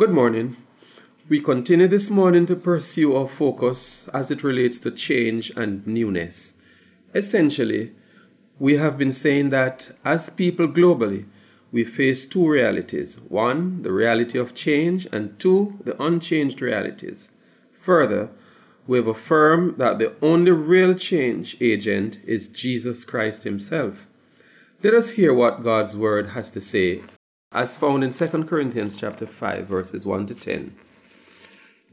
Good morning. We continue this morning to pursue our focus as it relates to change and newness. Essentially, we have been saying that as people globally, we face two realities one, the reality of change, and two, the unchanged realities. Further, we have affirmed that the only real change agent is Jesus Christ Himself. Let us hear what God's Word has to say, as found in 2 Corinthians chapter 5, verses 1 to 10.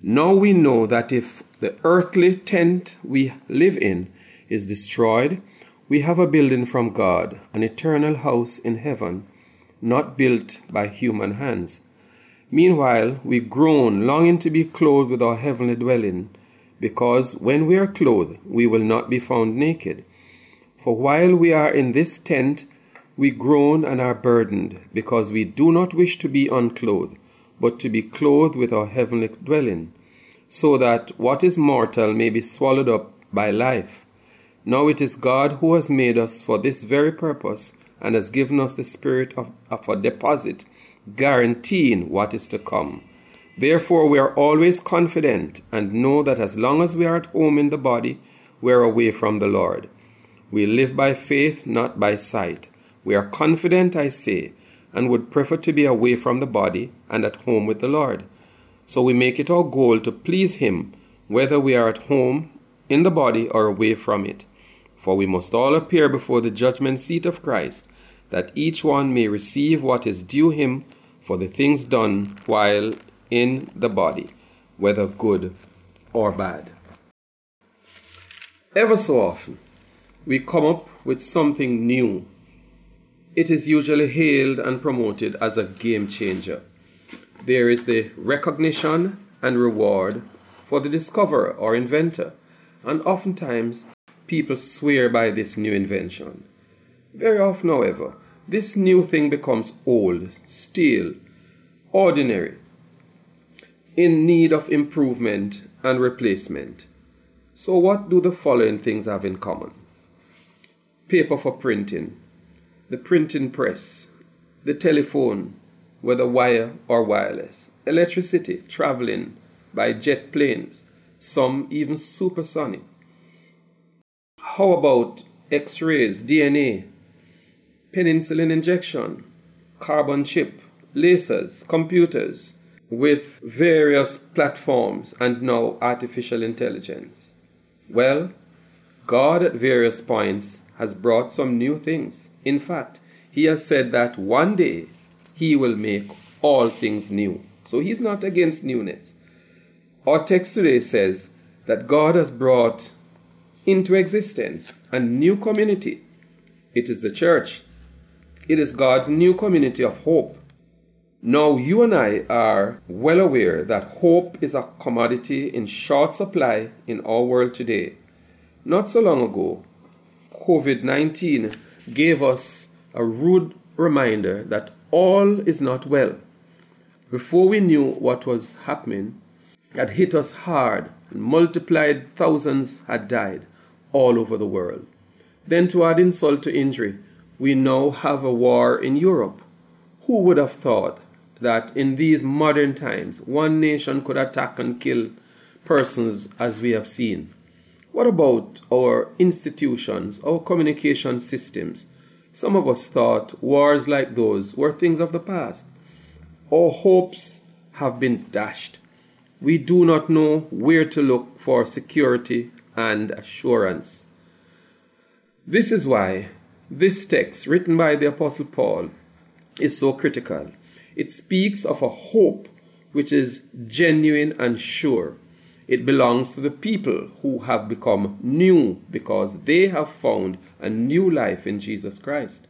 Now we know that if the earthly tent we live in is destroyed, we have a building from God, an eternal house in heaven, not built by human hands. Meanwhile, we groan, longing to be clothed with our heavenly dwelling, because when we are clothed, we will not be found naked. For while we are in this tent, we groan and are burdened, because we do not wish to be unclothed, but to be clothed with our heavenly dwelling, so that what is mortal may be swallowed up by life. Now it is God who has made us for this very purpose and has given us the spirit of, of a deposit, guaranteeing what is to come. Therefore, we are always confident and know that as long as we are at home in the body, we are away from the Lord. We live by faith, not by sight. We are confident, I say, and would prefer to be away from the body and at home with the Lord. So we make it our goal to please Him, whether we are at home in the body or away from it. For we must all appear before the judgment seat of Christ, that each one may receive what is due him for the things done while in the body, whether good or bad. Ever so often, we come up with something new. It is usually hailed and promoted as a game changer. There is the recognition and reward for the discoverer or inventor, and oftentimes people swear by this new invention. Very often, however, this new thing becomes old, stale, ordinary, in need of improvement and replacement. So, what do the following things have in common? Paper for printing, the printing press, the telephone, whether wire or wireless, electricity traveling by jet planes, some even supersonic, how about X rays, DNA, penicillin injection, carbon chip, lasers, computers, with various platforms and now artificial intelligence? Well, God at various points has brought some new things. In fact, He has said that one day He will make all things new. So He's not against newness. Our text today says that God has brought into existence a new community. It is the church. It is God's new community of hope. Now, you and I are well aware that hope is a commodity in short supply in our world today. Not so long ago, COVID 19 gave us a rude reminder that all is not well. Before we knew what was happening, it had hit us hard and multiplied thousands had died all over the world. Then, to add insult to injury, we now have a war in Europe. Who would have thought that in these modern times one nation could attack and kill persons as we have seen? What about our institutions, our communication systems? Some of us thought wars like those were things of the past. Our hopes have been dashed. We do not know where to look for security and assurance. This is why this text, written by the Apostle Paul, is so critical. It speaks of a hope which is genuine and sure. It belongs to the people who have become new because they have found a new life in Jesus Christ.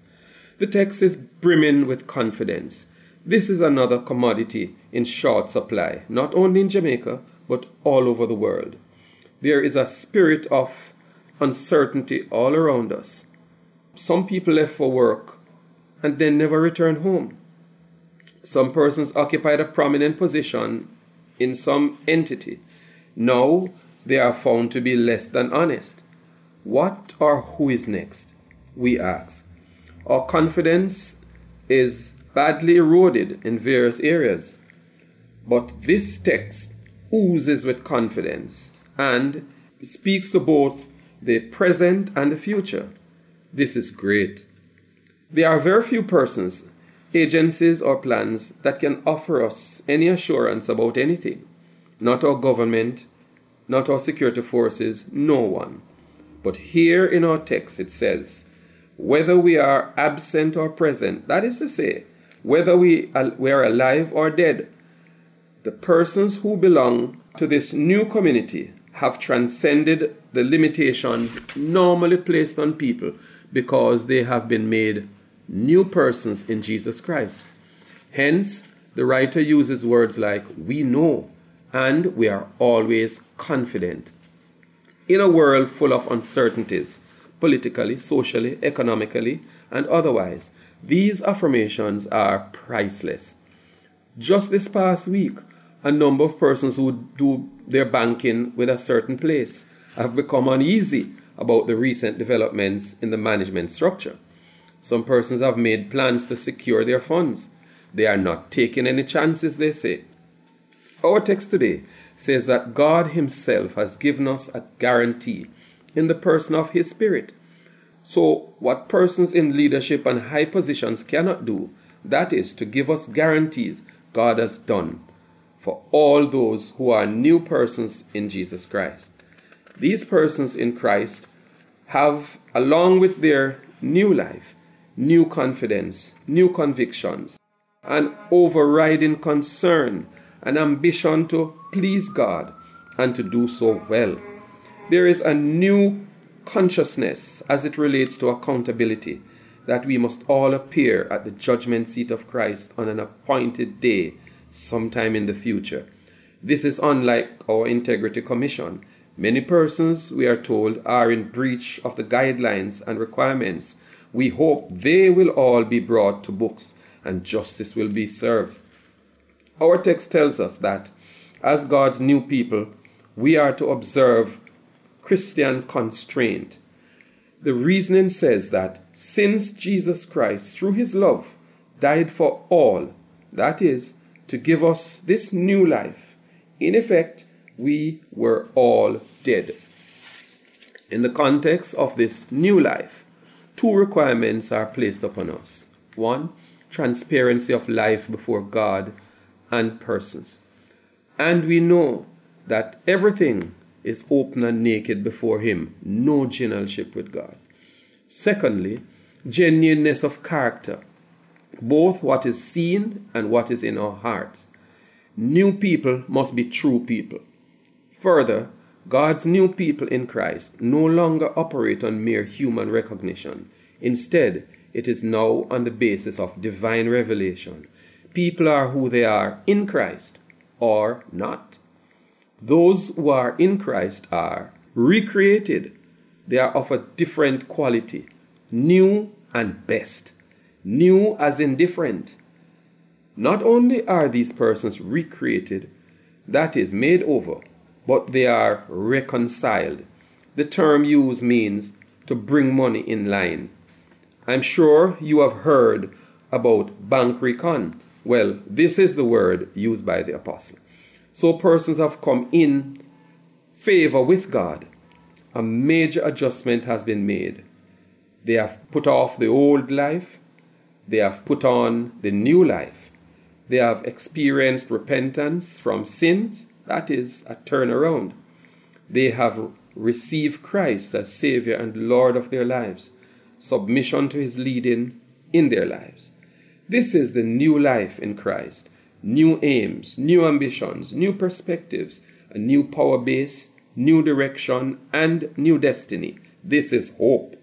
The text is brimming with confidence. This is another commodity in short supply, not only in Jamaica, but all over the world there is a spirit of uncertainty all around us. Some people left for work and then never returned home. Some persons occupied a prominent position in some entity. Now they are found to be less than honest. What or who is next? We ask. Our confidence is badly eroded in various areas. But this text oozes with confidence and speaks to both the present and the future. This is great. There are very few persons, agencies, or plans that can offer us any assurance about anything. Not our government, not our security forces, no one. But here in our text it says, whether we are absent or present, that is to say, whether we, we are alive or dead, the persons who belong to this new community have transcended the limitations normally placed on people because they have been made new persons in Jesus Christ. Hence, the writer uses words like we know and we are always confident. In a world full of uncertainties, politically, socially, economically, and otherwise, these affirmations are priceless. Just this past week, a number of persons who do their banking with a certain place have become uneasy about the recent developments in the management structure. Some persons have made plans to secure their funds. They are not taking any chances, they say. Our text today says that God Himself has given us a guarantee in the person of His Spirit. So, what persons in leadership and high positions cannot do, that is to give us guarantees God has done for all those who are new persons in Jesus Christ. These persons in Christ have, along with their new life, new confidence, new convictions, an overriding concern, an ambition to please God and to do so well. There is a new consciousness as it relates to accountability that we must all appear at the judgment seat of Christ on an appointed day sometime in the future. This is unlike our Integrity Commission. Many persons, we are told, are in breach of the guidelines and requirements. We hope they will all be brought to books and justice will be served. Our text tells us that, as God's new people, we are to observe Christian constraint. The reasoning says that since Jesus Christ, through his love, died for all, that is, to give us this new life. In effect, we were all dead. In the context of this new life, two requirements are placed upon us. One, transparency of life before God and persons. And we know that everything is open and naked before Him, no generalship with God. Secondly, genuineness of character both what is seen and what is in our hearts. New people must be true people. Further, God's new people in Christ no longer operate on mere human recognition. Instead, it is now on the basis of divine revelation. People are who they are in Christ or not. Those who are in Christ are recreated. They are of a different quality, new and best new as in different. Not only are these persons recreated, that is, made over, but they are reconciled. The term used means to bring money in line. I'm sure you have heard about bank recon. Well, this is the word used by the apostle. So persons have come in favor with God. A major adjustment has been made. They have put off the old life they have put on the new life. They have experienced repentance from sins, that is, a turnaround. They have received Christ as Savior and Lord of their lives, submission to His leading in their lives. This is the new life in Christ. New aims, new ambitions, new perspectives, a new power base, new direction, and new destiny. This is hope.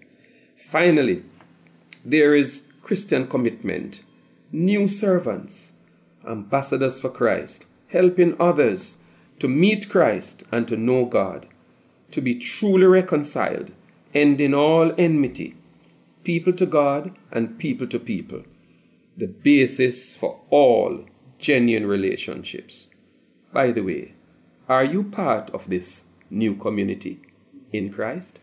Finally, there is Christian commitment, new servants, ambassadors for Christ, helping others to meet Christ and to know God, to be truly reconciled, ending all enmity, people to God and people to people, the basis for all genuine relationships. By the way, are you part of this new community in Christ?